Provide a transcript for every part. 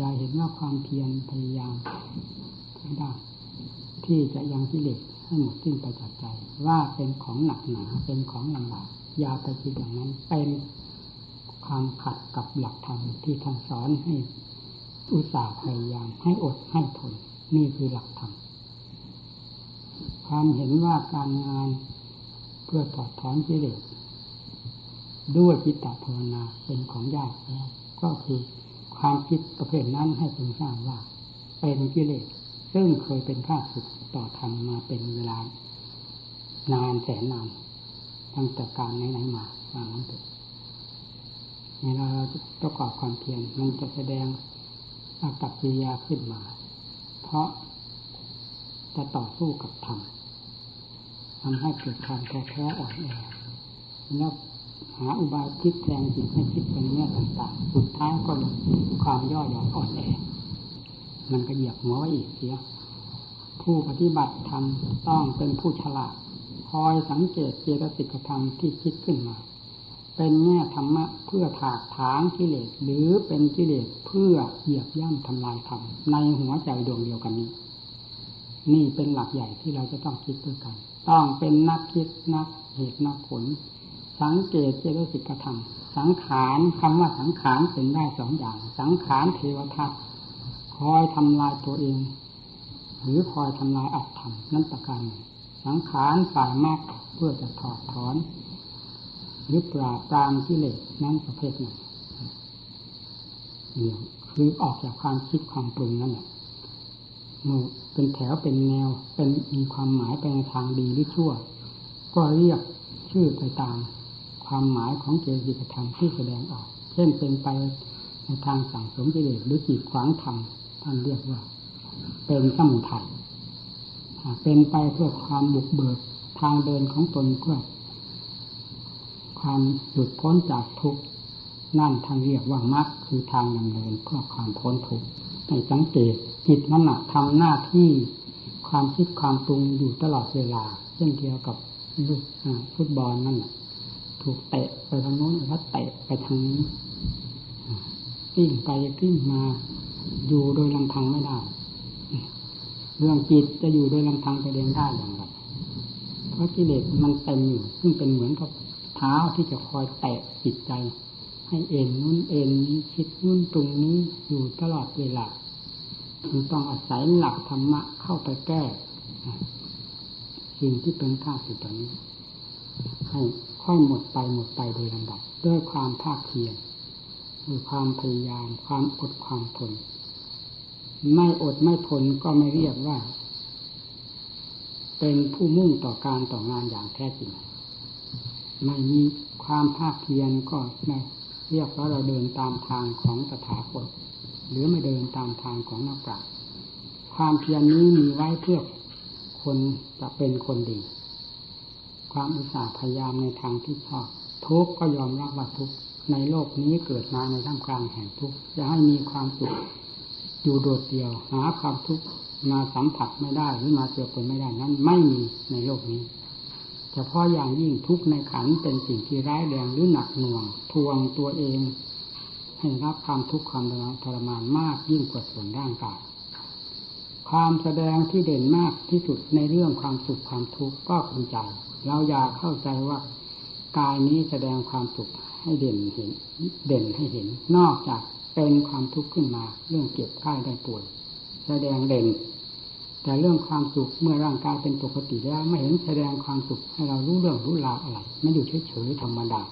ย่าเห็นว่าความเพียรพยายามทั้งด้ที่จะยังกิเลสให้หมดสิ้นไปจากใจ ว่าเป็นของหนักหนาเป็นของลำบากยาไปคิดอย่างนั้นเป็นความขัดกับหลักธรรมที่ท่านสอนให้อุตสาห์พยายามให้อดให้ทนนี่คือหลักธรรมความเห็นว่าการงานเพื่อถอดถอนกิเลสด้วยจิตตภาวนาเป็นของยากแล้วก็คือ ความคิดประเภทนั้นให้เป็นทราบว่า เป็นกิเลสซึ่งเคยเป็นข้าศึกต่อธรรมมาเป็นเวลานานแสนนานตั้งแต่การไหนๆมาว่างั้นเถอะเวลาเราประกอบความเพียรมันจะแสดงอากับกิริยาขึ้นมา เพราะจะต่อสู้กับธรรมทำให้เกิดความแท้แท้อ่อนแอแล้ว หาอุบายคิดแทงจิตให้คิดเป็นแง่ต่างๆ สุดท้ายก็ความย่อหย่อนอ่อนแอ มันก็เหยียบหัวไว้อีกเสีย ผู้ปฏิบัติธรรมต้องเป็นผู้ฉลาด คอยสังเกตเจตสิกธรรมที่คิดขึ้นมา เป็นแง่ธรรมะเพื่อถากถางกิเลสหรือเป็นกิเลสเพื่อเหยียบย่ำทำลายธรรมในหัวใจดวงเดียวกันนี้ นี่เป็นหลักใหญ่ที่เราจะต้องคิดด้วยกัน ต้องเป็นนักคิดนักเหตุนักผล สังเกตเจตสิกธรรม สังขารคำว่าสังขารเป็นได้สองอย่าง สังขารเทวทัตคอยทำลายตัวเอง หรือคอยทำลายอัตธรรมนั่นประการสังขารฝ่ายมากเพื่อจะถอดถอน หรือปราบปรามกิเลสนั้นประเภทหนึ่งเนี่ยคือออกจากความคิดความปรุงนั่นแหละมือเป็นแถวเป็นแนวเป็นมีความหมายไปในทางดีหรือชั่ว ก็เรียกชื่อไปตาม ความหมายของเจติกธรรมที่แสดงออก เช่นเป็นไปในทางสั่งสมกิเลสหรือจีดขวางธรรมท่านเรียกว่า เป็นสมุทัยเป็นไปเพื่อความบุกเบิกทางเดินของตนเพื่อความหลุดพ้นจากทุกข์นั่นทางเรียกว่ามรรคคือทางดำเนินเพื่อความพ้นทุกข์ในสังเกตจิตนั่นหนักทำหน้าที่ความคิดความปรุงอยู่ตลอดเวลา เช่นเดียวกับลูกฟุตบอลนั่นแหละ ถูกเตะไปทางโน้นแล้วเตะไปทางนี้กิ้งไปกิ้งมาอยู่โดยลำพังไม่ได้ เรื่องจิตจะอยู่โดยลำพังไปเองได้อย่างไรเพราะกิเลสมันเต็มอยู่ซึ่งเป็นเหมือนกับเท้าที่จะคอยแตะจิตใจ ให้เอ็นนู้นเอ็นนี้คิดนู้นตรงนี้อยู่ตลอดเวลาคือต้องอาศัยหลักธรรมะเข้าไปแก้สิ่งที่เป็นข้าศึกตอนนี้ให้ ค่อยหมดไปหมดไปโดยลำดับ ด้วยความภาคเพียรด้วยความพยายาม ความอดความทน ไม่อดไม่ทนก็ไม่เรียกว่า เป็นผู้มุ่งต่อการต่องานอย่างแท้จริง ไม่มีความภาคเพียรก็ไม่เรียกว่าเราเดินตามทางของตถาคตหรือไม่เดินตามทางของนักปราชญ์ความเพียรนี้มีไว้เพื่อคนจะเป็นคนดี ความอุตสาห์พยายามในทางที่ชอบ ทุกก็ยอมรับว่าทุกในโลกนี้เกิดมาในท่ามกลางแห่งทุกจะให้มีความสุขอยู่โดดเดี่ยว หาความทุกข์มาสัมผัสไม่ได้หรือมาเจอคนไม่ได้นั้น ไม่มีในโลกนี้เฉพาะอย่างยิ่งทุกในขันเป็นสิ่งที่ร้ายแรงหรือหนักหน่วง ทวงตัวเอง ให้รับความทุกข์ความทรมานมากยิ่งกว่าส่วนร่างกายความแสดงที่เด่นมากที่สุดในเรื่องความสุขความทุกข์ก็คือใจ เราอยากเข้าใจว่ากายนี้แสดงความสุขให้เด่นเห็น เด่นให้เห็น นอกจากเป็นความทุกข์ขึ้นมา เรื่องเก็บไข้ได้ป่วยแสดงเด่น แต่เรื่องความสุขเมื่อร่างกายเป็นปกติแล้วไม่เห็นแสดงความสุขให้เรารู้เรื่องรู้ราวอะไรไม่อยู่เฉยๆธรรมดา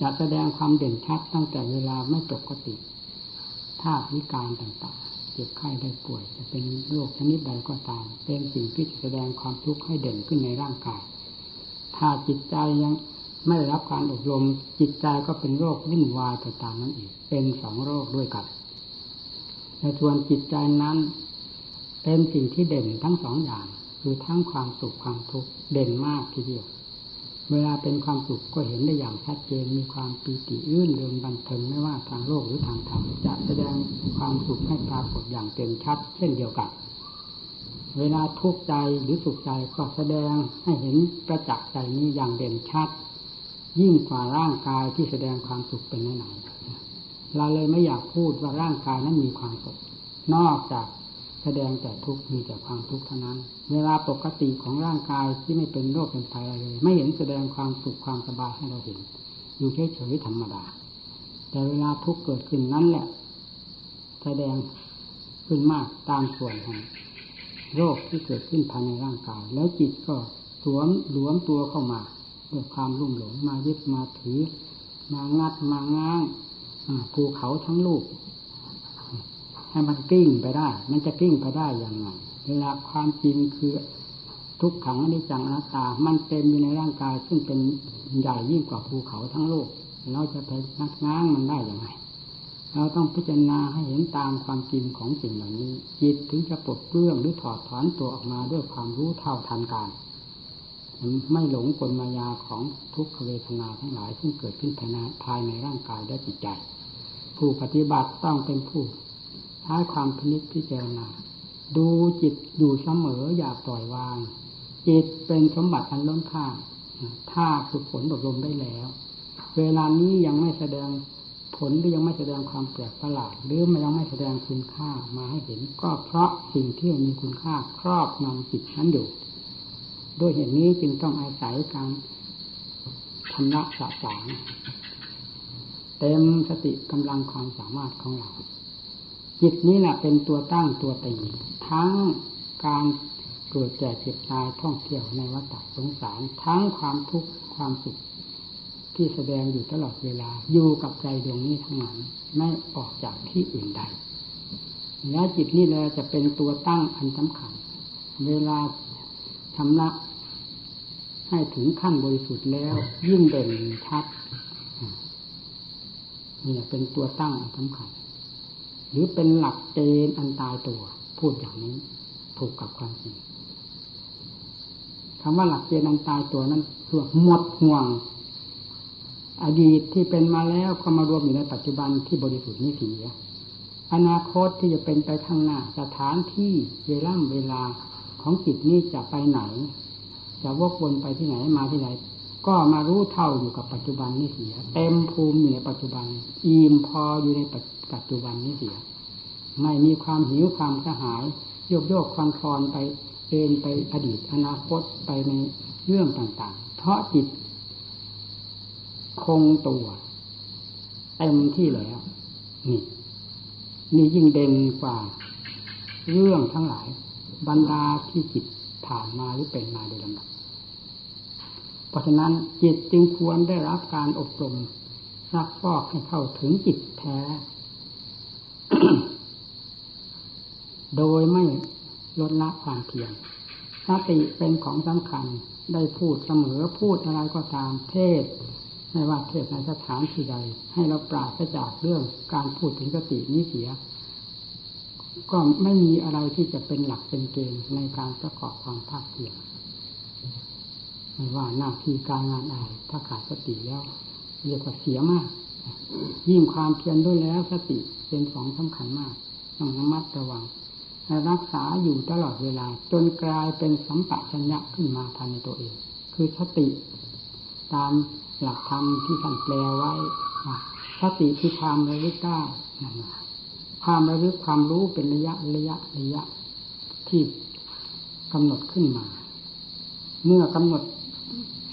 จะแสดงความเด่นชัดตั้งแต่เวลาไม่ปกติท่าวิการต่างจ็บไข้ได้ป่วย จะเป็นโรคชนิดใดก็ตาม เป็นสิ่งที่แสดงความทุกข์ให้เด่นขึ้นในร่างกาย ถ้าจิตใจยังไม่ได้รับการอบรมจิตใจก็เป็นโรควุ่นวายไปตามนั้นอีก เป็นสองโรคด้วยกัน ในส่วนจิตใจนั้น เป็นสิ่งที่เด่นทั้งสองอย่าง คือทั้งความสุขความทุกข์เด่นมากทีเดียว เวลาเป็นความสุขก็เห็นได้อย่างชัดเจนมีความปีติอื่นเริงบันเทิงไม่ว่าทางโลกหรือทางธรรมจะแสดงความสุขให้ปรากฏอย่างเต็มชัด เช่นเดียวกัน เวลาทุกข์ใจหรือสุขใจก็แสดงให้เห็นประจักษ์ใจนี้อย่างเด่นชัด ยิ่งกว่าร่างกายที่แสดงความสุขเป็นไหนเราเลยไม่อยากพูดว่าร่างกายนั้นมีความสุขนอกจากแสดงแต่ทุกข์มีแต่ความทุกข์เท่านั้น เวลาปกติของร่างกายที่ไม่เป็นโรคเป็นภัยอะไรเลย ไม่เห็นแสดงความสุขความสบายให้เราเห็น อยู่เฉยๆธรรมดา แต่เวลาทุกข์เกิดขึ้นนั้นแหละ แสดงขึ้นมากตามส่วนของ โรคที่เกิดขึ้นภายในร่างกาย แล้วจิตก็สวมหลวมตัวเข้ามาด้วยความรุ่มหลงมายึดมาถือ มางัดมาง้างภูเขาทั้งลูก ให้มันกิ้งไปได้ มันจะกิ้งไปได้อย่างไรเวลาความจริงคือทุกขังอนิจจังอนัตตา มันเต็มอยู่ในร่างกาย ซึ่งเป็นใหญ่ยิ่งกว่าภูเขาทั้งโลก เราจะไปนักง้างมันได้อย่างไร เราต้องพิจารณาให้เห็นตามความจริงของสิ่งเหล่านี้ จิตถึงจะปลดเปลื้องหรือถอดถอนตัวออกมาด้วยความรู้เท่าทันการ ไม่หลงกลมายาของทุกขเวทนาทั้งหลายซึ่งเกิดขึ้นภายในร่างกายและจิตใจ ผู้ปฏิบัติต้องเป็นผู้ใช้ความพินิจพิจารณา ดูจิตอยู่เสมออย่าปล่อยวาง จิตเป็นสมบัติอันล้นค่าถ้าฝึกฝนอบรมได้แล้ว เวลานี้ยังไม่แสดง ผลหรือยังไม่แสดงความแปลกประหลาด หรือมันยังไม่แสดงคุณค่ามาให้เห็น ก็เพราะสิ่งที่มีคุณค่าครอบงำจิตนั้นอยู่ด้วยเหตุนี้จึงต้องอาศัยการชำระสะสางเต็มสติกำลังความสามารถของเรา จิตนี้แหละเป็นตัวตั้งตัวตีทั้งการเกิดแก่เจ็บตายท่องเที่ยวในวัฏสงสาร ทั้งความทุกข์ความสุข ที่แสดงอยู่ตลอดเวลา อยู่กับใจดวงนี้ทั้งนั้นไม่ออกจากที่อื่นใดและจิตนี่แหละจะเป็นตัวตั้งอันสำคัญ เวลาชำระให้ถึงขั้นบริสุทธิ์แล้ว ยิ่งเด่นชัดนี่เป็นตัวตั้งอันสำคัญ หรือเป็นหลักเกณฑ์อันตายตัว พูดอย่างนี้ ถูกกับความจริงคำว่าหลักเกณฑ์อันตายตัวนั้นคือหมดห่วง อดีตที่เป็นมาแล้วก็มารวมอยู่ในปัจจุบันที่บริสุทธิ์นี้เสียอนาคตที่จะเป็นไปข้างหน้าสถานที่เวลาเวลาของจิตนี้จะไปไหน จะวกวนไปที่ไหนมาที่ไหน ก็มารู้เท่าอยู่กับปัจจุบันนี้เสีย เต็มภูมิอยู่ในปัจจุบัน อิ่มพออยู่ในปัจจุบันนี้เสีย ไม่มีความหิวความกระหายโยกโยกคลอนคลอนไปเอ็นไปอดีตอนาคตไปในเรื่องต่างๆ เพราะจิต คงตัวเต็มที่แล้ว นี่ นี่ยิ่งเด่นกว่า เรื่องทั้งหลาย บรรดาที่จิตผ่านมาหรือเป็นมาโดยลำดับเพราะฉะนั้นจิตจึงควรได้รับการอบรมซักฟอกให้เข้าถึงจิตแท้ โดยไม่ลดละความเพียรสติเป็นของสำคัญได้พูดเสมอพูดอะไรก็ตามเทศ ไม่ว่าเทศในสถานที่ใด ให้เราปราศจากเรื่องการพูดถึงสตินี้เสีย ก็ไม่มีอะไรที่จะเป็นหลักเป็นเกณฑ์ในการประกอบความภาคเพียรไม่ว่าหน้าที่การงานอะไรถ้าขาดสติแล้วเรียกว่าเสียมาก ยิ่งความเพียรด้วยแล้วสติเป็นของสำคัญมากต้องระมัดระวังรักษาอยู่ตลอดเวลา จนกลายเป็นสัมปะชัญญะขึ้นมาภายในตัวเอง คือสติ ตาม หลักธรรมที่ท่านแปลไว้สติคือความระลึกได้นั่นความระลึกความรู้เป็นระยะระยะระยะ ที่กำหนดขึ้นมา เมื่อกำหนด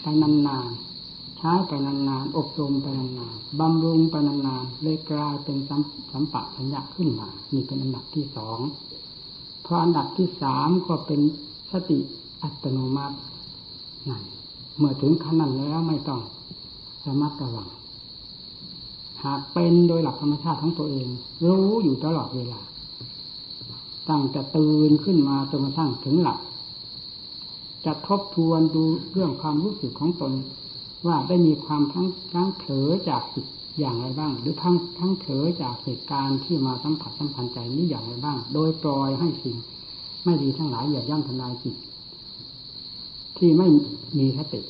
ไปนานๆใช้ไปนานๆอบรมไปนานๆบำรุงไปนานๆเลยกลายเป็นสัมสัมปะสัญญาขึ้นมานี่เป็นอันดับที่สองพออันดับที่สามก็เป็นสติอัตโนมัตินั่นเมื่อถึงขั้นนั้นแล้วไม่ต้อง ระมัดระวัง หากเป็นโดยหลักธรรมชาติของตัวเอง รู้อยู่ตลอดเวลา ตั้งแต่ตื่นขึ้นมาจนกระทั่งถึงหลับจะทบทวนดูเรื่องความรู้สึกของตน ว่าได้มีความทั้งทั้งเถอจากจิตอย่างไรบ้าง หรือทั้งทั้งเถอจากเหตุการณ์ที่มาสัมผัสสัมพันธ์ใจนี้อย่างไรบ้าง โดยปล่อยให้สิ่ง ไม่ดีทั้งหลายอย่าย่ำทำลายจิต ที่ไม่มีสติ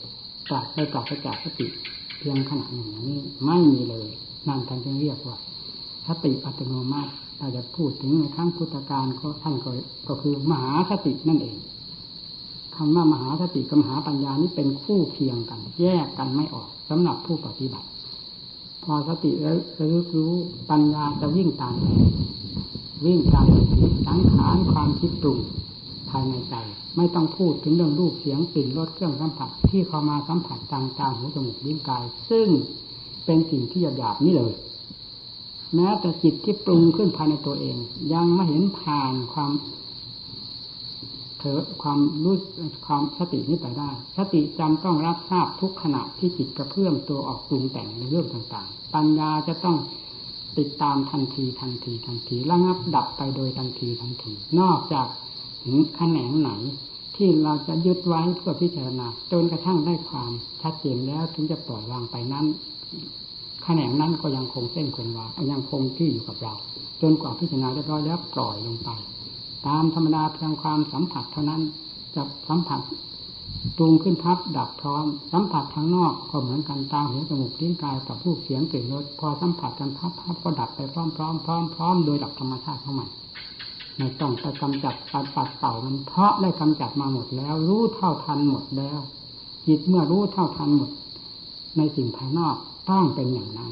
ปราดไปปราศจากสติ พียงขณะหนึ่งนี้ไม่มีเลยนั่นท่านจึงเรียกว่าสติอัตโนมัติเราจะพูดถึงในครั้งพุทธการก็ท่านก็ก็คือมหาสตินั่นเองคำว่ามหาสติกับมหาปัญญานี้เป็นคู่เคียงกัน แยกกันไม่ออกสำหรับผู้ปฏิบัติ พอสติแล้วรู้รู้ปัญญาจะวิ่งตามวิ่งตามสังขารความคิดปรุงภายในใจ ไม่ต้องพูดถึงเรื่องรูปเสียงกลิ่นรสเครื่องสัมผัสที่เข้ามาสัมผัสทางตาหูจมูกลิ้นกาย ซึ่งเป็นสิ่งที่หยาบๆนี่เลยแม้แต่จิตที่ปรุงขึ้นภายในตัวเอง ยังไม่เห็นผ่านความเถอความรู้ความสตินี้ไปได้ สติจำต้องรับทราบทุกขณะที่จิตกระเพื่อมตัวออกปรุงแต่งในเรื่องต่างๆ ปัญญาจะต้องติดตามทันทีทันทีทันทีระงับดับไปโดยทันทีทันที นอกจาก แขนงไหน ที่เราจะยึดไว้เพื่อพิจารณาจนกระทั่งได้ความชัดเจนแล้วถึงจะปล่อยวางไปนั้นแขนงนั้นก็ยังคงเส้นคงวายังคงที่อยู่กับเรา จนกว่าพิจารณาเรียบร้อยแล้วปล่อยลงไป ตามธรรมดาเพียงความสัมผัสเท่านั้นจะสัมผัสปรุงขึ้นพับดับพร้อม สัมผัสทางนอกก็เหมือนกันตาหูจมูกลิ้นกายกับรูปเสียงกลิ่นรสพอสัมผัสกันพับพับก็ดับไปพร้อมพร้อมพร้อมพร้อมโดยหลักธรรมชาติของมัน ไม่ต้องไปกำจัดปัดปัดเป่ามันเพราะได้กำจัดมาหมดแล้ว รู้เท่าทันหมดแล้วจิตเมื่อรู้เท่าทันหมด ในสิ่งภายนอกต้องเป็นอย่างนั้น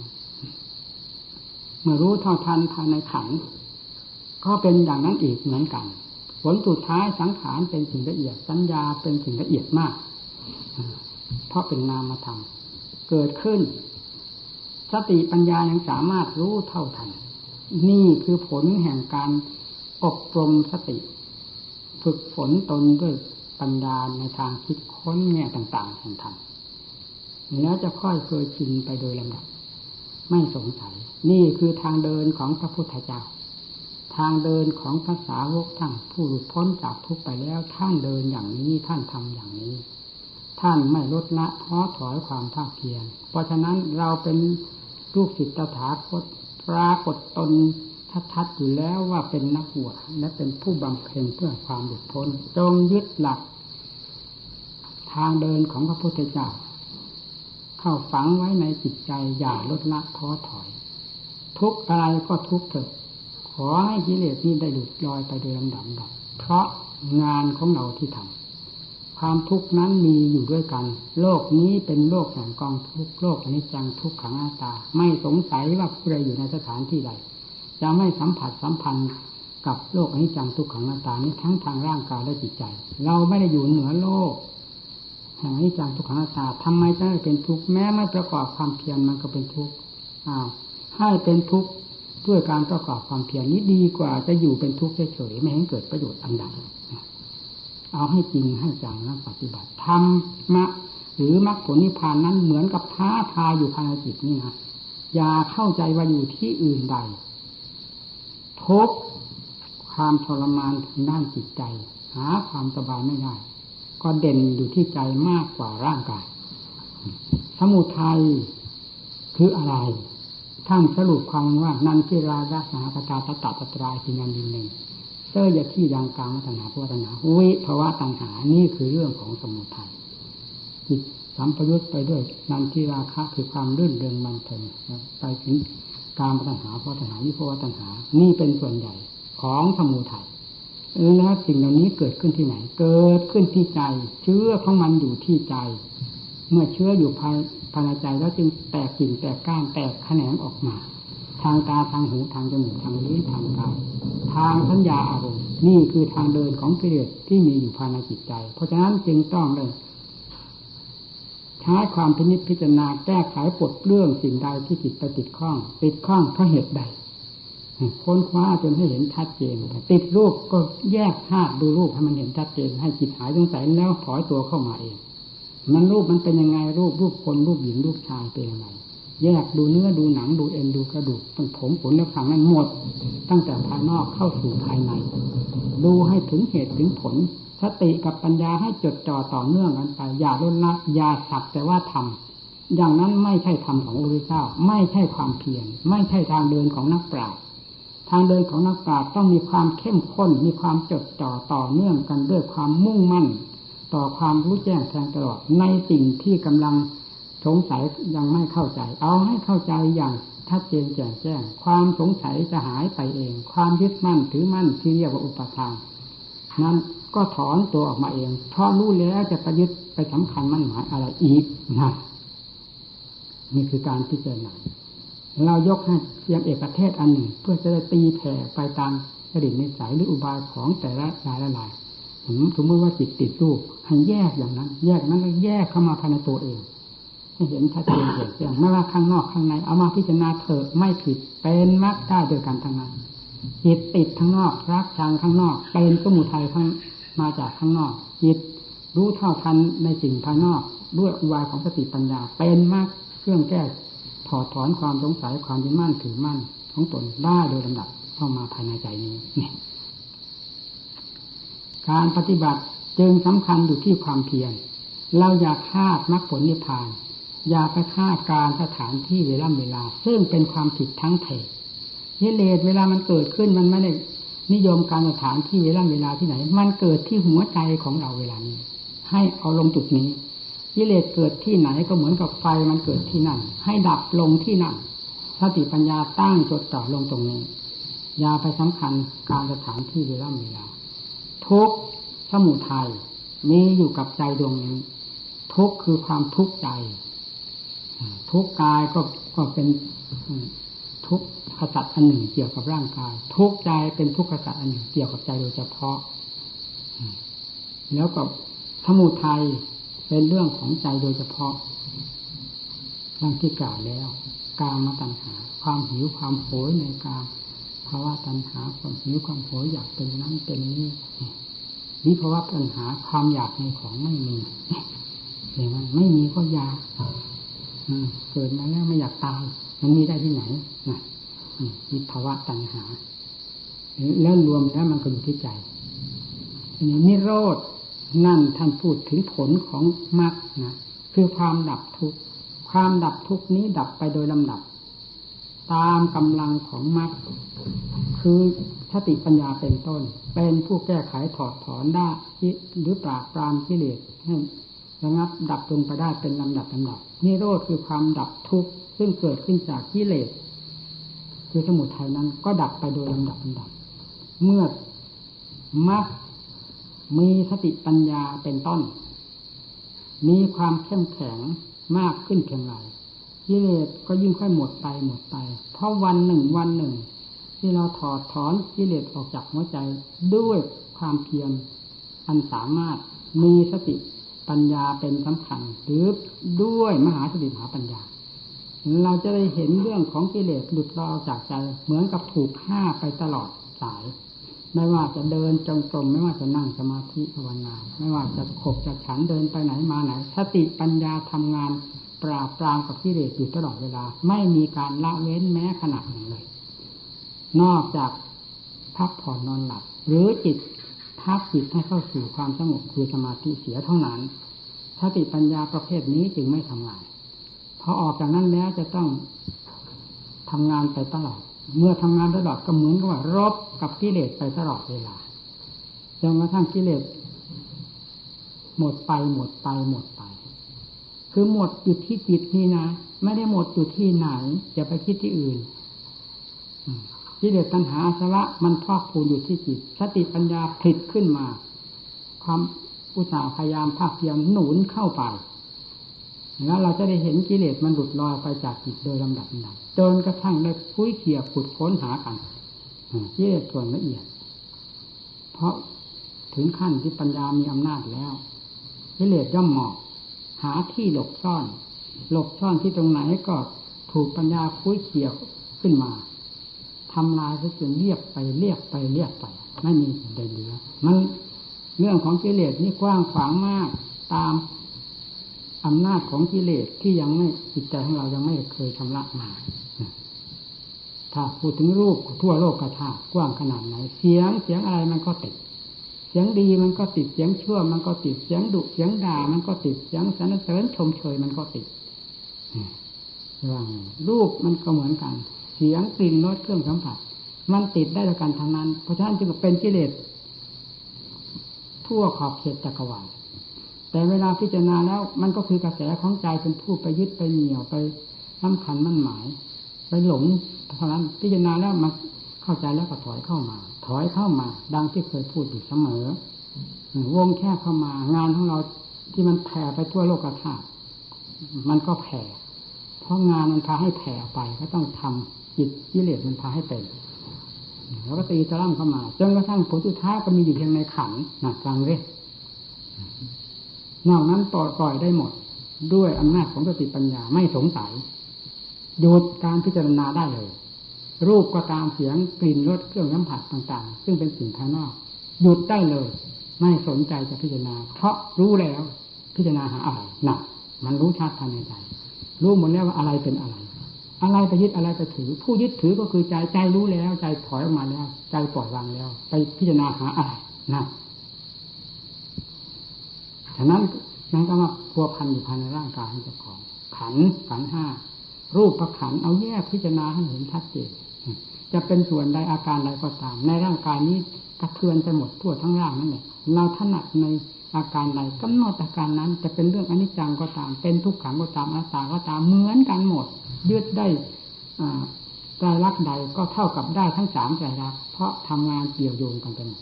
เมื่อรู้เท่าทันภายในขันก็เป็นอย่างนั้นอีกเหมือนกัน ผลสุดท้ายสังขารเป็นสิ่งละเอียดสัญญาเป็นสิ่งละเอียดมาก เพราะเป็นนามธรรมเกิดขึ้น สติปัญญายังสามารถรู้เท่าทัน นี่คือผลแห่งการ อบรมสติ ฝึกฝนตนด้วยปัญญาในทางคิดค้นแง่ต่างๆแห่งธรรมแล้วจะค่อยเคยชินไปโดยลำดับ ไม่สงสัย นี่คือทางเดินของพระพุทธเจ้า ทางเดินของภาษาวกท่านผู้หลุดพ้นจากทุกไปแล้วท่านเดินอย่างนี้ท่านทำอย่างนี้ ท่านไม่ลดละท้อถอยความภาคเพียรเพราะฉะนั้นเราเป็นลูกศิษย์ตถาคตปรากฏตน ทัดๆอยู่แล้วว่าเป็นนักบวชและเป็นผู้บำเพ็ญเพื่อความหลุดพ้น จงยึดหลัก ทางเดินของพระพุทธเจ้า เข้าฝังไว้ในจิตใจอย่าลดละท้อถอย ทุกอะไรก็ทุกเถิดขอให้กิเลสนี้ได้หลุดลอยไปโดยลำดับดับเพราะงานของเราที่ทำความทุกข์นั้นมีอยู่ด้วยกัน โลกนี้เป็นโลกแห่งกองทุกโลกอนิจจังทุกขังอาตา ไม่สงสัยว่าผู้ใดอยู่ในสถานที่ใด จะไม่สัมผัสสัมพันธ์กับโลกอนิจจังทุกขังอาตานี้ทั้งทางร่างกายและจิตใจ เราไม่ได้อยู่เหนือโลกแห่งอนิจจังทุกขังอาตาทำไมจะเป็นทุกข์แม้ไม่ประกอบความเพียรมันก็เป็นทุกข์อ้าวให้เป็นทุกข์ด้วยการประกอบความเพียรนี้ดีกว่าจะอยู่เป็นทุกข์เฉยๆไม่ให้เกิดประโยชน์อันใดเอาให้จริงให้จังนะปฏิบัติทำมะหรือมรรคผลนิพพานนั้นเหมือนกับท้าทายอยู่ภายในจิตนี่นะอย่าเข้าใจว่าอยู่ที่อื่นใด ทุกความทรมานทางด้านจิตใจ หาความสบายไม่ได้ ก็เด่นอยู่ที่ใจมากกว่าร่างกาย สมุทัยคืออะไรท่านสรุปความว่านันทิราระสหกตาตตตตรายพิญญาดินหนึ่งเสื้อยาที่ยังกลางวัฒนาพุทธนาวิภาวะตัณหานี่คือเรื่องของสมุทัยจิตสัมปยุตไปด้วยนันทิราคะคือความรื่นเริงมันเทิงไปถึง การปัญหาพุทธนาวิภาวตัณหา นี่เป็นส่วนใหญ่ของสมุทัยแล้วสิ่งเหล่านี้เกิดขึ้นที่ไหน เกิดขึ้นที่ใจ เชื้อของมันอยู่ที่ใจ เมื่อเชื้ออยู่ภายภายในใจแล้วจึงแตกกิ่งแตกก้านแตกแขนงออกมา ทางตาทางหูทางจมูกทางลิ้นทางกายทางสัญญาอารมณ์นี่คือทางเดินของกิเลสที่มีอยู่ภายในจิตใจ เพราะฉะนั้นจึงต้องเลย ใช้ความพินิจพิจารณาแก้ไขปลดเรื่องสิ่งใดที่จิตไปติดข้อง ติดข้องเพราะเหตุใดค้นคว้าจนให้เห็นชัดเจน ติดรูปก็แยกธาตุดูรูปให้มันเห็นชัดเจน ให้จิตหายสงสัยแล้วถอยตัวเข้ามาเอง มันรูปมันเป็นยังไงรูปรูปคนรูปหญิงรูปชายเป็นยังไงแยกดูเนื้อดูหนังดูเอ็นดูกระดูกเป็นผมขนและฝังนั้นหมด ตั้งแต่ภายนอกเข้าสู่ภายใน ดูให้ถึงเหตุถึงผล สติกับปัญญาให้จดจ่อต่อเนื่องกันไป อย่าล้นละอย่าสักแต่ว่าทำอย่างนั้นไม่ใช่ธรรมของพระพุทธเจ้า ไม่ใช่ความเพียรไม่ใช่ทางเดินของนักปราชญ์ทางเดินของนักปราชญ์ต้องมีความเข้มข้น มีความจดจ่อต่อเนื่องกันด้วยความมุ่งมั่น ต่อความรู้แจ้งแทงตลอดในสิ่งที่กำลังสงสัยยังไม่เข้าใจ เอาให้เข้าใจอย่างชัดเจนแจ่มแจ้ง ความสงสัยจะหายไปเอง ความยึดมั่นถือมั่นที่เรียกว่าอุปทานนั้น ก็ถอนตัวออกมาเอง เพราะรู้แล้วจะประยึดไปสำคัญมั่นหมายอะไรอีกนะนี่คือการพิจารณาเรายกให้เพียงเอกเทศอันหนึ่ง เพื่อจะได้ตีแผ่ไปตามจริตนิสัยหรืออุบายของแต่ละรายละลายผมสมมติว่าจิตติดรูปให้แยกอย่างนั้น แยกนั้นแล้วแยกเข้ามาภายในตัวเองให้เห็นชัดเจนเห็นอย่างไม่ว่าข้างนอกข้างในเอามาพิจารณาเถอะไม่ผิดเป็นมรรคได้โดยการทางนั้นจิตติดข้างนอกรักชังข้างนอกเป็นสมุทัยข้าง มาจากข้างนอกจิตรู้เท่าทันในสิ่งภายนอกด้วยอุบายของสติปัญญาเป็นมรรคเครื่องแก้ถอดถอนความสงสัยความยึดมั่นถือมั่นของตนได้โดยลำดับเข้ามาภายในใจนี้นี่การปฏิบัติจึงสำคัญอยู่ที่ความเพียรเราอยากคาดมรรคผลนิพพาน อย่าไปคาดการสถานที่เวลาเวลา ซึ่งเป็นความผิดทั้งเพยเลสเวลามันเกิดขึ้นมันไม่ได้ นิยมการสถานที่เวลาเวลาที่ไหน มันเกิดที่หัวใจของเราเวลานี้ ให้เอาลงจุดนี้ยิเลสเกิดที่ไหนก็เหมือนกับไฟมันเกิดที่นั่น ให้ดับลงที่นั่นสติปัญญาตั้งจดจ่อลงตรงนี้อย่าไปสำคัญการสถานที่เวลาเวลาทุกสมุทัยมีอยู่กับใจดวงนี้ ทุกคือความทุกข์ใจ ทุกกายก็ก็เป็น ทุกขจัดอันหนึ่งเกี่ยวกับร่างกาย ทุกใจเป็นทุกขจัดอันหนึ่งเกี่ยวกับใจโดยเฉพาะ แล้วก็สมุทัยเป็นเรื่องของใจโดยเฉพาะร่างที่กล่าวแล้ว กามาตัณหา ความหิวความโหยในกามภาวะตัณหาความหิวความโหยอยากเป็นนั้นเป็นนี้นี่ภาวะตัณหาความอยากในของไม่มีเห็นไหมไม่มีก็อยากเกิดมาแล้วไม่อยากตาย มันมีได้ที่ไหนนะมีภาวะตัณหา แล้วรวมแล้วมันก็อยู่ที่ใจนี่นิโรธนั่นท่านพูดถึงผลของมรรคนะคือความดับทุกข์ความดับทุกข์นี้ดับไปโดยลำดับ ตามกำลังของมรรคคือสติปัญญาเป็นต้น เป็นผู้แก้ไขถอดถอนได้หรือปราบปรามกิเลสให้ระงับดับลงไปได้เป็นลำดับลำดับนิโรธคือความดับทุกข์ ซึ่งเกิดขึ้นจากกิเลสคือสมุทัยนั้น ก็ดับไปโดยลำดับลำดับ เมื่อมรรคมีสติปัญญาเป็นต้น มีความเข้มแข็งมากขึ้นเพียงไรกิเลสก็ยิ่งค่อยหมดไปหมดไป เพราะวันหนึ่งวันหนึ่ง ที่เราถอดถอนกิเลสออกจากหัวใจด้วยความเพียรอันสามารถมีสติปัญญาเป็นสำคัญหรือด้วยมหาสติมหาปัญญา เราจะได้เห็นเรื่องของกิเลสหลุดลอยจากใจ เหมือนกับถูกฆ่าไปตลอดสาย ไม่ว่าจะเดินจงกรมไม่ว่าจะนั่งสมาธิภาวนา ไม่ว่าจะขบจะฉันเดินไปไหนมาไหนสติปัญญาทำงานปราบปรามกับกิเลสอยู่ตลอดเวลา ไม่มีการละเว้นแม้ขณะหนึ่งเลย นอกจากพักผ่อนนอนหลับ หรือจิตพักจิตให้เข้าสู่ความสงบคือสมาธิเสียเท่านั้นสติปัญญาประเภทนี้จึงไม่ทำงาน พอออกจากนั้นแล้วจะต้องทำงานไปตลอด เมื่อทำงานตลอดก็เหมือนกับว่า รบกับกิเลสไปตลอดเวลาจนกระทั่งกิเลสหมดไปหมดไปหมดไป คือหมดอยู่ที่จิตนี่นะไม่ได้หมดอยู่ที่ไหนอย่าไปคิดที่อื่นกิเลสตัณหาอาสวะมันพอกพูนอยู่ที่จิต สติปัญญาผลิตขึ้นมา ความอุตสาห์พยายามภาคเพียรหนุนเข้าไป แล้วเราจะได้เห็นกิเลสมันหลุดลอยไปจากจิตโดยลำดับนั้นจนกระทั่งได้คุยเขี่ยขุดค้นหากันกิเลสส่วนละเอียด เพราะถึงขั้นที่ปัญญามีอำนาจแล้วกิเลสย่อมหมอบหาที่หลบซ่อน หลบซ่อนที่ตรงไหนก็ถูกปัญญาคุยเขี่ยขึ้นมาทำลายไปจนเรียกไปเรียกไปเรียกไปไม่มีใดเหลือมันเรื่องของกิเลสนี่กว้างขวางมากตาม อำนาจของกิเลสที่ยังไม่จิตใจของเรายังไม่เคยชำระมาถ้าพูดถึงรูปทั่วโลกกระทากว้างขนาดไหน เสียงเสียงอะไรมันก็ติด เสียงดีมันก็ติดเสียงชั่ว มันก็ติดเสียงดุเสียงด่ามันก็ติดเสียงสรรเสริญชมเชยมันก็ติดร่างรูปมันก็เหมือนกัน เสียงกลิ่นรสเครื่องสัมผัส มันติดได้ด้วยกันทางนั้น เพราะฉะนั้นจึงเป็นกิเลสทั่วขอบเขตจักรวาล แต่เวลาพิจารณาแล้วมันก็คือกระแสของใจเป็นผู้ไปยึดไปเหนี่ยวไปสำคัญมั่นหมาย ไปหลงเท่านั้นพิจารณาแล้วมันเข้าใจแล้วก็ถอยเข้ามา ถอยเข้ามา ดังที่เคยพูดอยู่เสมอวงแค่เข้ามางานของเราที่มันแผ่ไปทั่วโลกธาตุมันก็แผ่ เพราะงานมันพาให้แผ่ไปก็ต้องทำจิตกิเลสมันพาให้เป็นแล้วก็ตีตะล่ำเข้ามาจนกระทั่งผลสุดท้ายก็มีอยู่เพียงในขันหนักฟังเลย นอกนั้นปล่อยปล่อยได้หมด ด้วยอำนาจของสติปัญญาไม่สงสัยหยุดการพิจารณาได้เลย รูปก็ตามเสียงกลิ่นรสเครื่องสัมผัสต่างๆ ซึ่งเป็นสิ่งภายนอกหยุดได้เลย ไม่สนใจจะพิจารณา เพราะรู้แล้วพิจารณาหาอะไรหนักมันรู้ชัดภายในใจ รู้หมดแล้วว่าอะไรเป็นอะไร อะไรไปยึดอะไรไปถือ ผู้ยึดถือก็คือใจใจรู้แล้ว ใจถอยออกมาแล้ว ใจปล่อยวางแล้ว ไปพิจารณาหาอะไรนะ ฉะนั้นนั่นก็มาพัวพันอยู่ภายในร่างกายเจ้าของ ขันขันห้ารูปประขันเอาแยกพิจารณาให้เห็นชัดเจนจะเป็นส่วนใดอาการใดก็ตาม ในร่างกายนี้กระเทือนไปหมดทั่วทั้งร่างนั่นแหละเราถนัดในอาการใดกำหนดอาการนั้น จะเป็นเรื่องอนิจจังก็ตาม เป็นทุกขังก็ตามอนัตตาก็ตามเหมือนกันหมดยึดได้ใจรักใดก็เท่ากับได้ทั้งสามใจรักเพราะทำงานเกี่ยวโยงกันไปหมด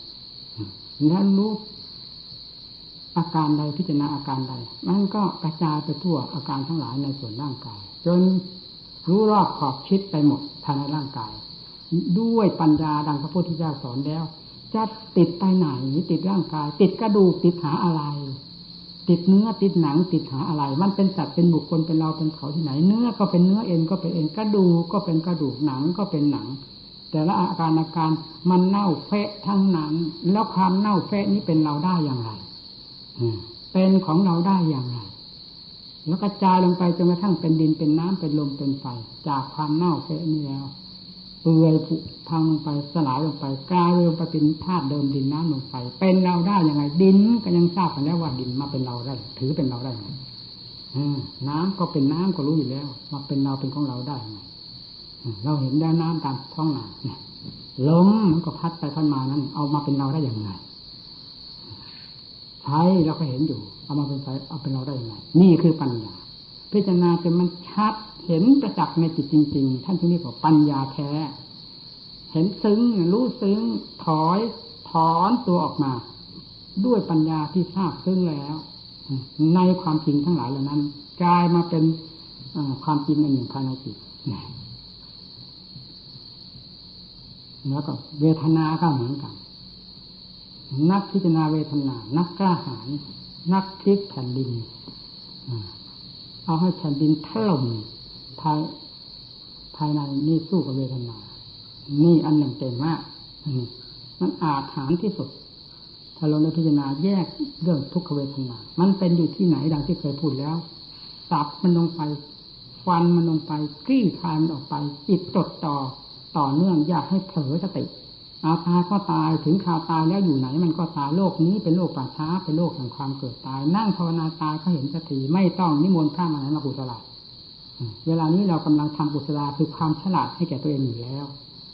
แล้วรู้ อาการใดพิจารณาอาการใดมันก็กระจายไปทั่วอาการทั้งหลายในส่วนร่างกาย จนรู้รอบขอบชิดไปหมดภายในร่างกาย ด้วยปัญญาดังพระพุทธเจ้าสอนแล้ว จะติดไปไหนติดร่างกาย ติดกระดูกติดหาอะไร ติดเนื้อติดหนังติดหาอะไร มันเป็นสัตว์เป็นบุคคลเป็นเราเป็นเขาที่ไหน เนื้อก็เป็นเนื้อเอ็นก็เป็นเอ็นกระดูกก็เป็นกระดูกหนังก็เป็นหนังแต่ละอาการอาการมันเน่าเฟะทั้งนั้น แล้วความเน่าเฟะนี้เป็นเราได้อย่างไร เป็นของเราได้อย่างไร แล้วกระจายลงไปจนกระทั่งเป็นดินเป็นน้ำเป็นลมเป็นไฟจากความเน่าเฟะนี้แล้วเปื่อยผุพังลงไปสลายลงไปกลายลงไปเป็นธาตุเดิมดินน้ำลมไฟเป็นเราได้ยังไง ดินก็ยังทราบกันแล้วว่าดินมาเป็นเราได้ ถือเป็นเราได้ไงน้ำก็เป็นน้ำก็รู้อยู่แล้วมาเป็นเราเป็นของเราได้ไงเราเห็นได้น้ำตามท้องนาเนี่ยลมมันก็พัดไปพัดมานั้น เอามาเป็นเราได้อย่างไง ใช้เราก็เห็นอยู่ เอามาเป็นไฟเอาเป็นเราได้ยังไงนี่คือปัญญา พิจารณาจนมันชัดเห็นประจักษ์ในจิตจริง ๆ ท่านที่นี่บอกปัญญาแท้ เห็นซึ้งรู้ซึ้งถอยถอนตัวออกมา ด้วยปัญญาที่ทราบซึ้งแล้ว ในความจริงทั้งหลายเหล่านั้นกลายมาเป็นความจริงในหนึ่งภายในจิตแล้วก็เวทนาก็เหมือนกัน นักพิจารณาเวทนา นักกล้าหาญนักพลิกแผ่นดินเอาให้แผ่นดินถล่มภายภายในนี่สู้กับเวทนา นี่อันหนึ่งเต็มมากมันอาจฐานที่สุด ถ้าเราในพิจารณาแยกเรื่องทุกขเวทนา มันเป็นอยู่ที่ไหนดังที่เคยพูดแล้วสับมันลงไปฟันมันลงไปกลี้คลายมันออกไปจิตจดต่อต่อเนื่องอยากให้เผลอสติ อาภาก็ตายถึงข่าวตายแล้วอยู่ไหน มันก็ตายโลกนี้เป็นโลกป่าช้าเป็นโลกแห่งความเกิดตาย นั่งภาวนาตายเขาเห็นสติไม่ต้องนิมนต์พระมาไหนมากุศลาเวลานี้เรากำลังทำกุศลาคือความฉลาดให้แก่ตัวเองอยู่แล้ว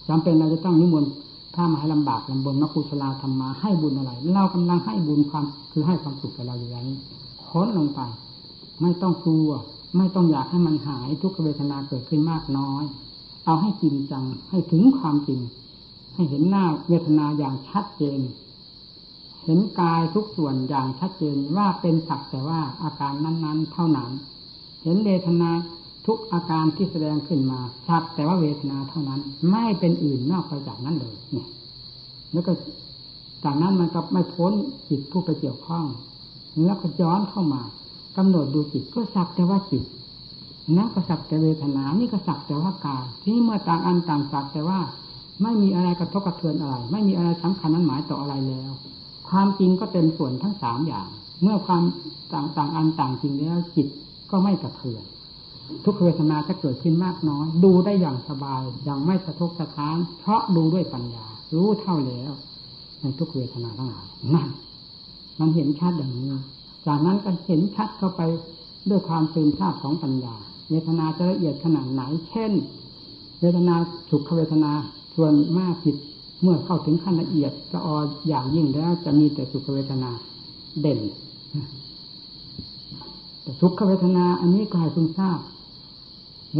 จำเป็นเราจะต้องนิมนต์ถ้ามาให้ลำบากลำบนมากุศลาทำมาให้บุญอะไร เรากำลังให้บุญความคือให้ความสุขแก่เราอยู่แล้วนี้ค้นลงไป ไม่ต้องกลัว ไม่ต้องอยากให้มันหายทุกขเวทนาเกิดขึ้นมากน้อย เอาให้จริงจังให้ถึงความจริง ให้เห็นหน้าเวทนาอย่างชัดเจน เห็นกายทุกส่วนอย่างชัดเจนว่าเป็นสักแต่ว่าอาการนั้นๆ เท่านั้น เห็นเวทนาทุกอาการที่แสดงขึ้นมาชัดแต่ว่าเวทนาเท่านั้น ไม่เป็นอื่นนอกไปจากนั้นเลยเนี่ย แล้วก็จากนั้นมันก็ไม่พ้นจิตผู้ไปเกี่ยวข้องแล้วก็ย้อนเข้ามากำหนดดูจิตก็สักแต่ว่าจิตนั่นก็สักแต่เวทนานี่ก็สักแต่ว่ากายที่เมื่อต่างอันต่างสักแต่ว่า ไม่มีอะไรกระทบกระเทือนอะไร ไม่มีอะไรสำคัญนั้นหมายต่ออะไรแล้ว ความจริงก็เต็มส่วนทั้งสามอย่าง เมื่อความต่างต่างอันต่างจริงแล้วจิตก็ไม่กระเทือน ทุกเวทนาจะเกิดขึ้นมากน้อย ดูได้อย่างสบายอย่างไม่สะทกสะท้าน เพราะดูด้วยปัญญา รู้เท่าแล้ว ในทุกเวทนาทั้งหลายนั่นมันเห็นชัดอย่างนี้ จากนั้นก็เห็นชัดเข้าไปด้วยความตื่นทราบของปัญญา เวทนาจะละเอียดขนาดไหน เช่น เวทนาสุขเวทนา ส่วนมากผิดเมื่อเข้าถึงขั้นละเอียดจะออย่างยิ่งแล้วจะมีแต่สุขเวทนาเด่นแต่ทุกขเวทนาอันนี้ก็ให้คุณทราบ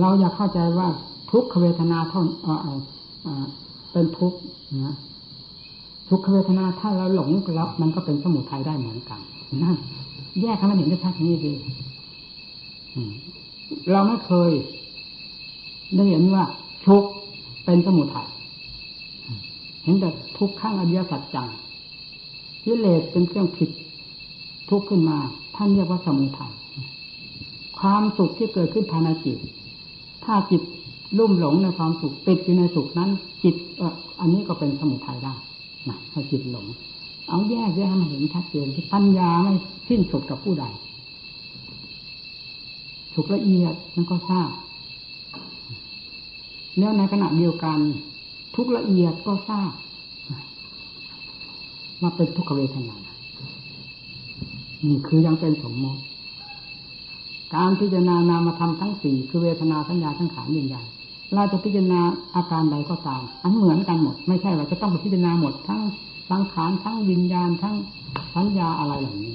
เราอยากเข้าใจว่าทุกขเวทนาเท่าเป็นทุกข์นะทุกขเวทนาถ้าเราหลงแล้วมันก็เป็นสมุทัยได้เหมือนกันนั่นแยกให้มันเห็นได้ชัดนี้ดีเราไม่เคยได้เห็นว่าทุกเป็นสมุทัย เห็นแต่ทุกข้างอริยสัจจังกิเลสเป็นเครื่องผิดทุกข์ขึ้นมา ท่านเรียกว่าสมุทัยความสุขที่เกิดขึ้นภายในจิต ถ้าจิตลุ่มหลงในความสุขติดอยู่ในสุขนั้น จิตอออันนี้ก็เป็นสมุทัยได้นะให้จิตหลง เอาแยกแยกให้มันเห็นชัดเจนที่ปัญญาไม่สิ้นสุดกับผู้ใดสุขละเอียดมันก็ทราบแล้วในขณะเดียวกัน ทุกละเอียดก็ทราบว่าเป็นทุกขเวทนานี่คือยังเป็นสมมติ การพิจารณานามธรรมทั้งสี่คือเวทนาสัญญาทั้งขานวิญญาณเราจะพิจารณาอาการใดก็ตาม อันเหมือนกันหมด ไม่ใช่ว่าจะต้องไปพิจารณาหมดทั้งสังขารทั้งวิญญาณทั้งสัญญาอะไรเหล่านี้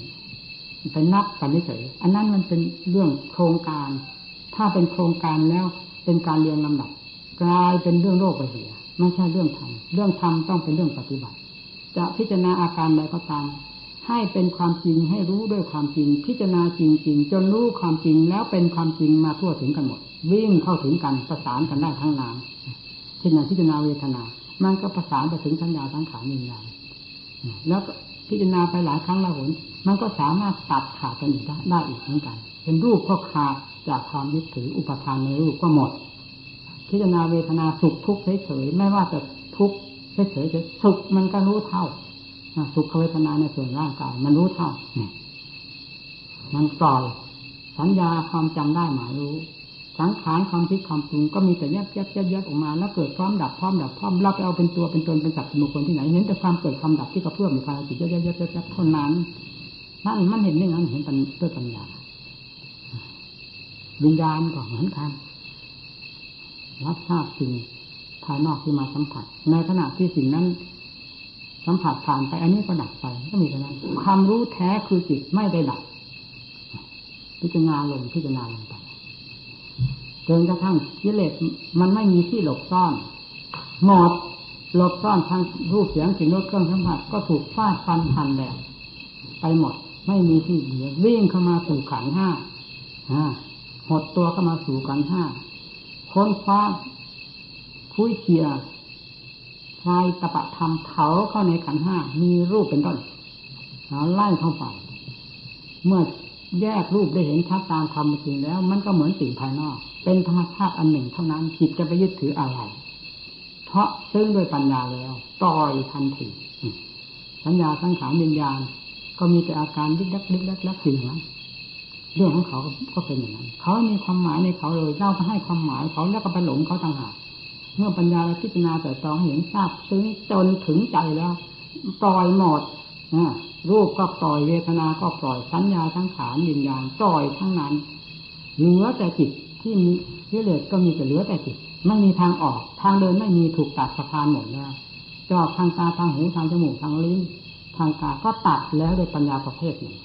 ไปนับกันเฉยอันนั้นมันเป็นเรื่องโครงการ ถ้าเป็นโครงการแล้วเป็นการเรียงลำดับ กลายเป็นเรื่องโลกไปเสีย ไม่ใช่เรื่องธรรมเรื่องธรรมต้องเป็นเรื่องปฏิบัติ จะพิจารณาอาการใดก็ตาม ให้เป็นความจริงให้รู้ด้วยความจริง พิจารณาจริง ๆ จนรู้ความจริงแล้วเป็นความจริงมาทั่วถึงกันหมด วิ่งเข้าถึงกันประสานกันได้ทั้งนานเช่นอย่างพิจารณาเวทนา มันก็ประสานไปถึงสัญญาทั้งขาวิญญาณแล้วพิจารณาไปหลายครั้งละหนมันก็สามารถตัดขาดกันอีกได้อีกเหมือนกัน เป็นรูปก็ขาดจากความยึดถืออุปทานในรูปก็หมด พิจารณาเวทนาสุขทุกข์เฉยๆไม่ว่าจะทุกข์เฉยๆสุขมันก็รู้เท่าสุขเวทนาในส่วนร่างกาย มันรู้เท่าเนี่ยมันปล่อยสัญญาความจำได้หมายรู้ สังขารความคิดความปรุงก็มีแต่แยบแยบแยบแยบออกมา แล้วเกิดพร้อมดับพร้อมดับพร้อมเราไปเอาเป็นตัวเป็นตนเป็นสัตว์เป็นบุคคลที่ไหนเห็นแต่ความเกิดความดับที่กระเพื่อมในภายจิตแยบแยบแยบแยบเท่านั้นนั่นมันเห็นได้งั้นเห็นปัญด้วยปัญญาวิญญาณก็เหมือนกัน รับทราบสิ่งภายนอกที่มาสัมผัส ในขณะที่สิ่งนั้น สัมผัสผ่านไป อันนี้ก็ดับไปก็มีเท่านั้นความรู้แท้คือจิตไม่ได้ดับพิจารณาลงพิจารณาลงไปจนกระทั่งกิเลสมันไม่มีที่หลบซ่อนหมดหลบซ่อนทางรูปเสียงสิ่งรสเครื่องสัมผัสก็ถูกฟาดฟันหันแหลกไปหมด ไม่มีที่เหลือวิ่งเข้ามาสู่ขันห้าหดตัวเข้ามาสู่ขันห้า ค้นคว้าคุยเคียคลายตะปะธรรมเผาเข้าในขันห้ามีรูปเป็นต้นเอาไล่เข้าไปเมื่อแยกรูปได้เห็นชัดตามธรรมจริงแล้ว มันก็เหมือนสิ่งภายนอก เป็นธรรมชาติอันหนึ่งเท่านั้นจิตจะไปยึดถืออะไร เพราะซึ่งด้วยปัญญาแล้วปล่อยทันทีสัญญาสังขารวิญญาณก็มีแต่อาการลิกลักลิกลักลักสิ่งนั้น เรื่องของเขาก็เป็นอย่างนั้นเขามีความหมายในเขาเลยเราไปให้ความหมายเขาแล้วก็ไปหลงเขาต่างหากเมื่อปัญญาเราพิจารณาแต่ตองเห็นทราบซึ้งจนถึงใจแล้ว ปล่อยหมดรูปก็ปล่อยเวทนา ก็ปล่อยสัญญาทั้งขานวิญญาณปล่อยทั้งนั้น เหลือแต่จิตที่มีกิเลสก็มีแต่เหลือแต่จิตไม่มีทางออก ทางเดินไม่มีถูกตัดสะพานหมดแล้วจะออกทางตาทางหูทางจมูกทางลิ้นทางกายก็ตัดแล้วโดยปัญญาประเภทหนึ่ง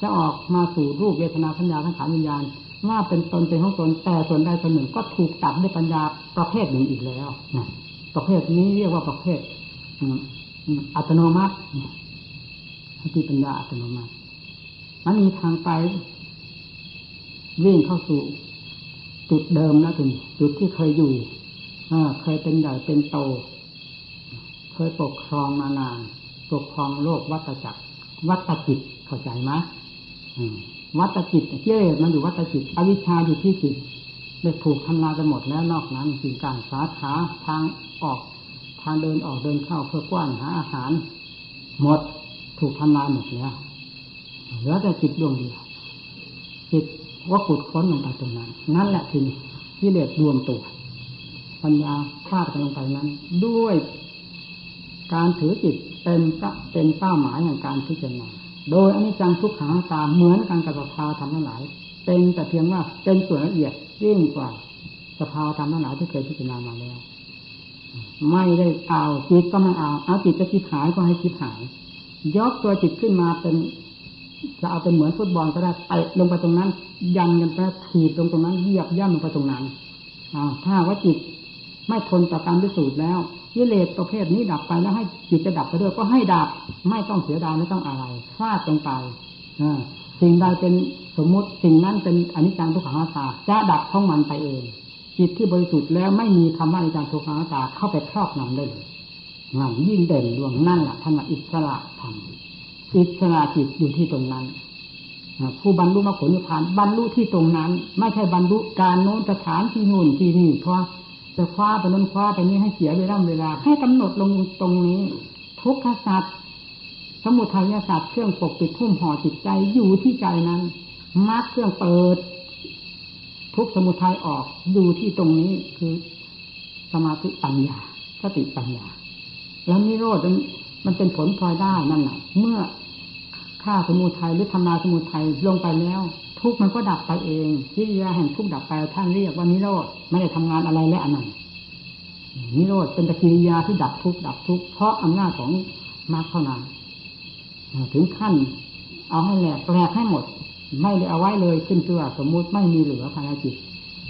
จะออกมาสู่รูปเวทนาสัญญาทั้งขานวิญญาณ ว่าเป็นตนเป็นของตนแต่ส่วนใดส่วนหนึ่งก็ถูกตัดด้วยปัญญาประเภทหนึ่งอีกแล้วนะประเภทนี้เรียกว่าประเภทอัตโนมัติที่ปัญญาอัตโนมัติมันมีทางไปวิ่งเข้าสู่จุดเดิมนะคุณจุดที่เคยอยู่เคยเป็นใหญ่เป็นโต เคยปกครองมานาน ปกครองโลกวัฏจักร วัฏจิตเข้าใจไหม วัตจิตเจ้มันอยู่วัตจิต อวิชชาอยู่ที่จิตได้ถูกทำลายไปหมดแล้วนอกนั้นสิ่งการสาขาทางออกทางเดินออกเดินเข้าเพื่อกว้านหาอาหาร หมดถูกทำลายหมดแล้วเหลือแต่จิตดวงเดียวจิตว่าขุดค้นลงไปตรงนั้น นั่นแหละคือกิเลสรวมตัว ปัญญาคาดกันลงไปนั้น ด้วยการถือจิตเป็นเป็นเป้าหมายแห่งการพิจารณา โดยอนิจจังทุกขังตาเหมือนกันกับสภาวธรรมทั้งหลาย เป็นแต่เพียงว่าเป็นส่วนละเอียดยิ่งกว่าสภาวธรรมทั้งหลายที่เคยพิจารณามาแล้ว ไม่ได้เอาจิตก็ไม่เอาเอาจิตจะคิดหายก็ให้คิดหาย ยกตัวจิตขึ้นมาเป็นจะเอาเป็นเหมือนฟุตบอลก็ได้ไปลงไปตรงนั้น ยันกันไปถีบลงตรงนั้นเหยียบย่ำลงไปตรงนั้นอ้าวถ้าว่าจิต ไม่ทนต่อการพิสูจน์แล้วกิเลสประเภทนี้ดับไปแล้วให้จิตจะดับไปด้วยก็ให้ดับไม่ต้องเสียดายไม่ต้องอะไรฟาดลงไปสิ่งใดเป็นสมมุติสิ่งนั้นเป็นอนิจจังทุกขังตาจะดับท่องมันไปเอง จิตที่บริสุทธิ์แล้วไม่มีคำว่าอาจารย์ทุกขังตาเข้าไปครอบงำได้เลยนั่นยิ่งเด่นดวงนั่นแหละท่านอิสระธรรมอิสระจิตอยู่ที่ตรงนั้นผู้บรรลุมรรคผลนิพพานบรรลุที่ตรงนั้น ไม่ใช่บรรลุการโน้นสถานที่นู่นที่นี่เพราะ จะคว้าไปโน้นคว้าไปนี้ให้เสียเวลาเวลา ให้กำหนดลงตรงนี้ ทุกขศาสัตว์สมุทัยศาสตร์เครื่องปกปิดทุ่มห่อจิตใจอยู่ที่ใจนั้นมรรคเครื่องเปิด ทุกสมุทัยออกดูที่ตรงนี้คือสมาธิปัญญาสติปัญญา แล้วนิโรธมันเป็นผลพลอยได้นั่นแหละเมื่อฆ่าสมุทัยหรือทำลายสมุทัยลงไปแล้ว ทุกมันก็ดับไปเองวิริยาแห่งทุกดับไปท่านเรียกว่านิโรธไม่ได้ทำงานอะไรและอันนั้นนิโรธเป็นตะกิริยาที่ดับทุกดับทุกเพราะอำนาจของมรรคเท่านั้นถึงขั้น เอาให้แหลกแหลกให้หมด ไม่ได้เอาไว้เลยขึ้นเชื่อสมมุติไม่มีเหลือภายในจิต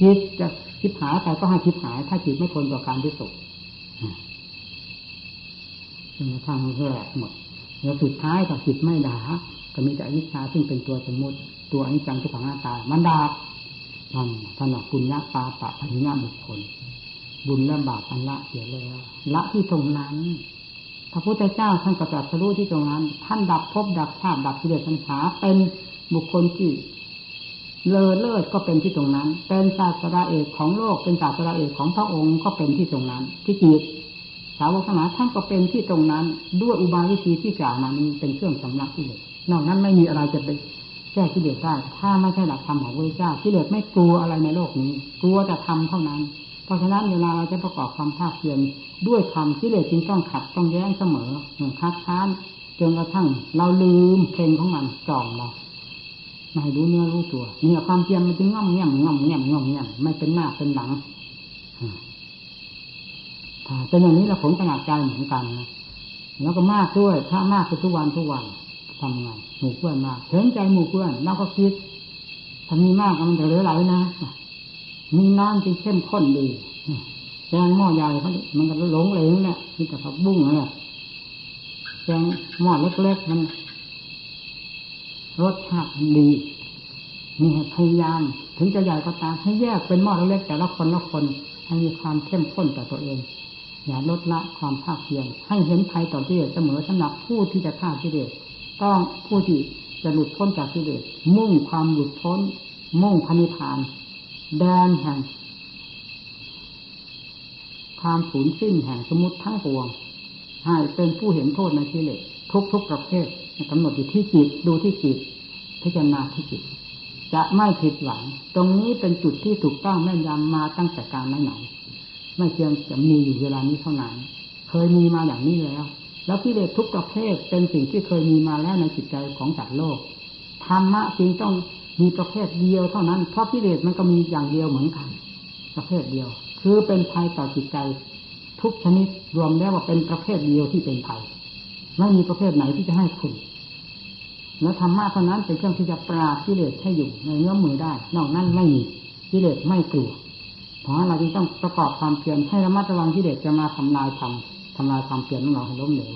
จิตจะคิดหายไปก็ให้คิดหาย ถ้าจิตไม่ทนต่อการที่สุดจนกระทั่งแหลกหมดแล้วสุดท้ายถ้าจิตไม่ด่าก็มีแต่อนิจจาซึ่งเป็นตัวสมมติ ตัวอนิจจังทุกขังหน้าตามันดาบนั่นถนัดปุญญาปาปะปัญญาบุคคล บุญและบาปอันละเสียแล้ว ละที่ตรงนั้นพระพุทธเจ้าท่านกระจัดสรู้ที่ตรงนั้น ท่านดับภพดับชาติดับกิเลสปัญหาเป็นบุคคลที่เลอเลิศก็เป็นที่ตรงนั้น เป็นศาสดาเอกของโลก เป็นศาสดาเอกของพระองค์ก็เป็นที่ตรงนั้น ที่จิตสาวกทั้งหลายท่านก็เป็นที่ตรงนั้น ด้วยอุบายวิธีที่กล่าวมานี้เป็นเครื่องสำลักกิเลสนอกนั้นไม่มีอะไรจะไป แก้กิเลสได้ถ้าไม่ใช่หลักธรรมของพระเจ้ากิเลสไม่กลัวอะไรในโลกนี้ กลัวแต่ทำเท่านั้น เพราะฉะนั้นเวลาเราจะประกอบความภาคเพียรด้วยธรรมกิเลสจึงต้องขัดต้องแย้งเสมอหมือนคัดค้านจนกระทั่งเราลืมเพลงของมันจองเราไม่รู้เนื้อรู้ตัวเนี่ยความเพียรมันจึงง่อมแง่มง่อมแง่มง่อมแง่มไม่เป็นหน้าเป็นหลังถ้าเป็นอย่างนี้เราผมขนาดใจเหมือนกันนะแล้วก็มากด้วย ถ้ามากไปทุกวันทุกวัน ทำไงหมู่เพื่อนมาเห็นใจหมู่เพื่อนเราก็คิดถ้ามีมากมันจะเหลือไหลนะมีน้ำที่เข้มข้นดีแกงหม้อใหญ่เขามันก็หลงเหลงเนี่ยมีแต่ผักบุ้งเนี่ยแกงหม้อเล็กๆมันรสชาติดีมีพยายาม ถึงจะใหญ่ก็ตามให้แยกเป็นหม้อเล็กแต่ละคนละคนให้มีความเข้มข้นต่อตัวเอง อย่าลดละความภาคเพียรให้เห็นภัยต่อที่เดเสมอสำหรับผู้ที่จะฆ่าที่เดช ต้องผู้ที่จะหลุดพ้นจากที่เดชมุ่งความหลุดพ้น มุ่งพนิพาน แดนแห่งความสูญสิ้นแห่งสมุติทั้งปวงให้เป็นผู้เห็นโทษในที่เลสทุกทุกประเภทกำหนดอยู่ที่จิตดูที่จิตพิจารณาที่จิตจะไม่ผิดหวัง ตรงนี้เป็นจุดที่ถูกต้องแม่นยำมาตั้งแต่การไหนไม่เพียงจะมีอยู่เวลานี้เท่านั้นเคยมีมาอย่างนี้แล้ว แล้วกิเลสทุกประเภทเป็นสิ่งที่เคยมีมาแล้วในจิตใจของสัตว์โลกธรรมะจึงต้องมีประเภทเดียวเท่านั้น เพราะกิเลสมันก็มีอย่างเดียวเหมือนกัน ประเภทเดียว คือเป็นภัยต่อจิตใจ ทุกชนิดรวมแล้วว่าเป็นประเภทเดียวที่เป็นภัยไม่มีประเภทไหนที่จะให้คุณแล้วธรรมะเท่านั้นเป็นเครื่องที่จะปราบกิเลสให้อยู่ในเนื้อมือได้ นอกนั้นไม่มีกิเลสไม่กลัวเพราะเราจึงต้องประกอบความเพียรให้ระมัดระวังกิเลสจะมาทำลายธรรม ทำลายความเปลี่ยนของเราให้ล้มเหลว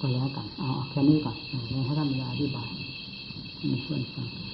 ก็แล้วกัน เอาแค่นี้ก่อนให้ท่านมีอธิบายมีเพื่อนฟัง